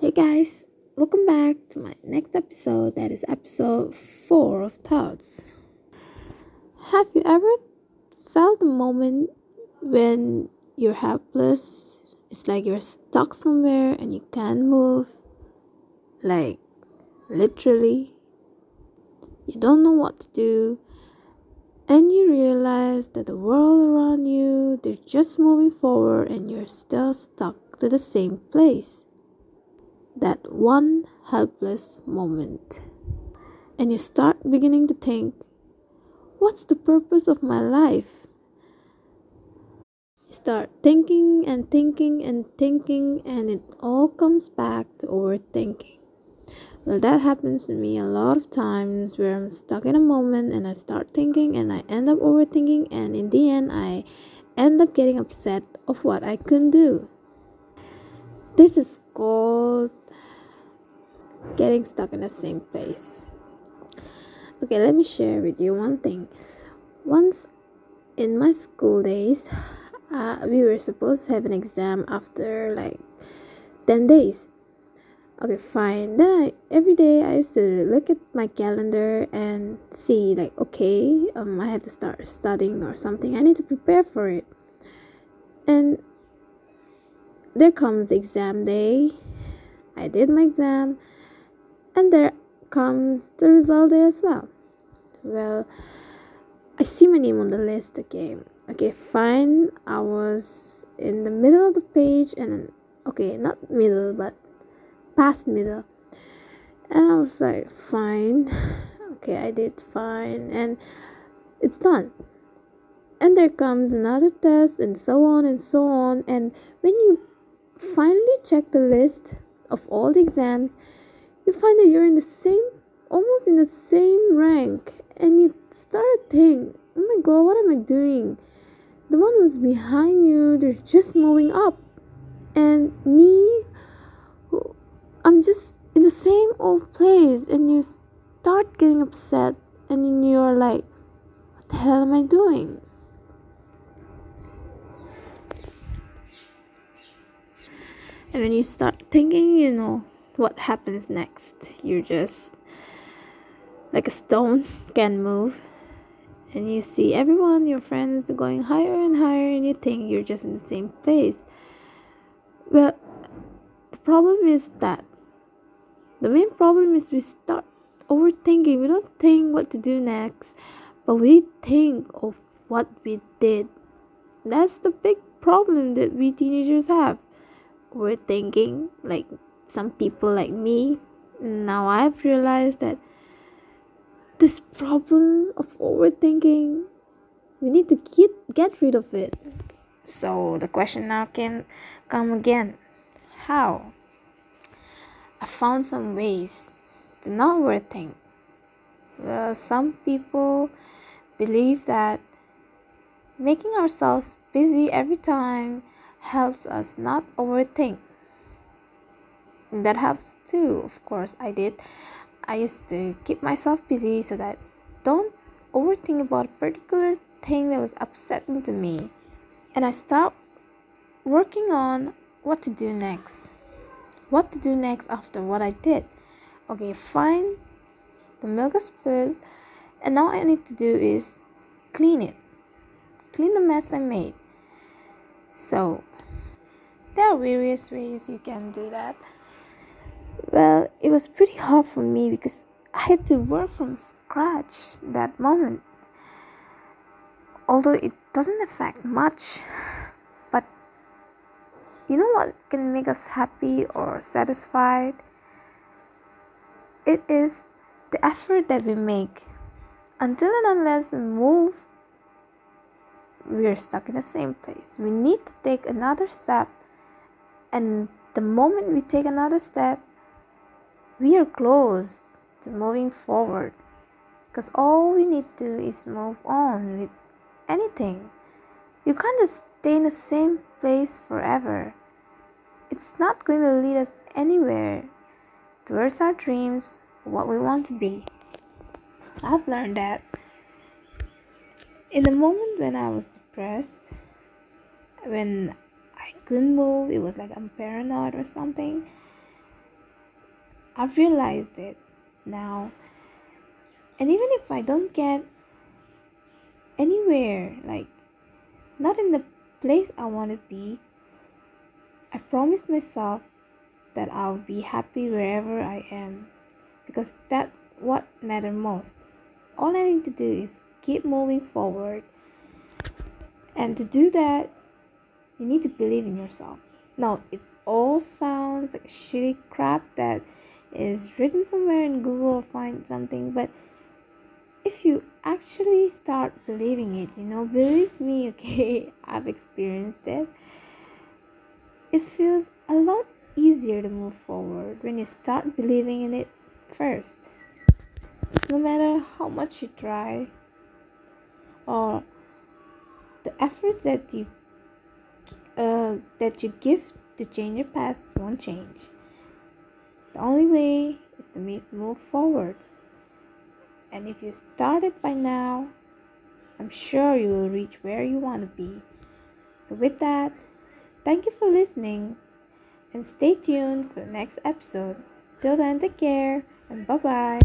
Hey guys, welcome back to my next episode. That is episode 4 of Thoughts. Have you ever felt a moment when you're helpless? It's like you're stuck somewhere and you can't move? Like, literally? You don't know what to do, and you realize that the world around you they're just moving forward and you're still stuck to the same place that one helpless moment. And you start beginning to think what's the purpose of my life? You start thinking and thinking and thinking and it all comes back to overthinking. Well, that happens to me a lot of times where I'm stuck in a moment and I start thinking and I end up overthinking, and in the end, I end up getting upset of what I couldn't do. This is called getting stuck in the same place. Okay, let me share with you one thing. Once in my school days, uh, we were supposed to have an exam after like 10 days. Okay fine. Then i every day i used to look at my calendar and see like okay um i have to start studying or something. I need to prepare for it. And there comes the exam day. I did my exam and there comes the result as well. Well i see my name on the list okay. Okay fine. I was in the middle of the page and okay not middle but past middle. And i was like fine. Okay i did fine and it's done. And there comes another test and so on and so on. And when you finally check the list of all the exams you find that you're in the same almost in the same rank and you start to think oh my god what am i doing the one who's behind you they're just moving up and me I'm just in the same old place and you start getting upset and you're like, what the hell am I doing? And when you start thinking, you know, what happens next, you're just like a stone, can move. And you see everyone, your friends, going higher and higher, and you think you're just in the same place. Well, the problem is that the main problem is we start overthinking. We don't think what to do next, but we think of what we did. That's the big problem that we teenagers have. We're thinking, like some people like me, now I've realized that this problem of overthinking, we need to get, get rid of it. So the question now can come again how? I found some ways to not overthink. Well, some people believe that making ourselves busy every time helps us not overthink. That helps too, of course. I did. I used to keep myself busy so that don't overthink about a particular thing that was upsetting to me. And I stopped working on what to do next what to do next after what I did. Okay, fine. The milk is spilled, and now I need to do is clean it. Clean the mess I made. So, there are various ways you can do that. Well, it was pretty hard for me because I had to work from scratch that moment. Although it doesn't affect much but you know what can make us happy or satisfied? It is the effort that we make. Until and unless we move, we are stuck in the same place. We need to take another step, and the moment we take another step, we are close to moving forward. Because all we need to do is move on with anything. You can't just stay in the same place forever. It's not going to lead us anywhere towards our dreams, what we want to be. I've learned that in the moment when I was depressed, when I couldn't move, it was like I'm paranoid or something. I've realized it now. And even if I don't get anywhere, like not in the place I want to be, I promised myself that I'll be happy wherever I am because that what matters most. All I need to do is keep moving forward. And to do that, you need to believe in yourself. Now, it all sounds like shitty crap that is written somewhere in Google or find something, but if you actually start believing it, you know, believe me, okay, I've experienced it. It feels a lot easier to move forward when you start believing in it first. It's no matter how much you try or the efforts that you uh, that you give to change your past won't change. The only way is to move forward. And if you started by now, I'm sure you will reach where you want to be. So, with that, thank you for listening and stay tuned for the next episode. Till then, take care and bye bye.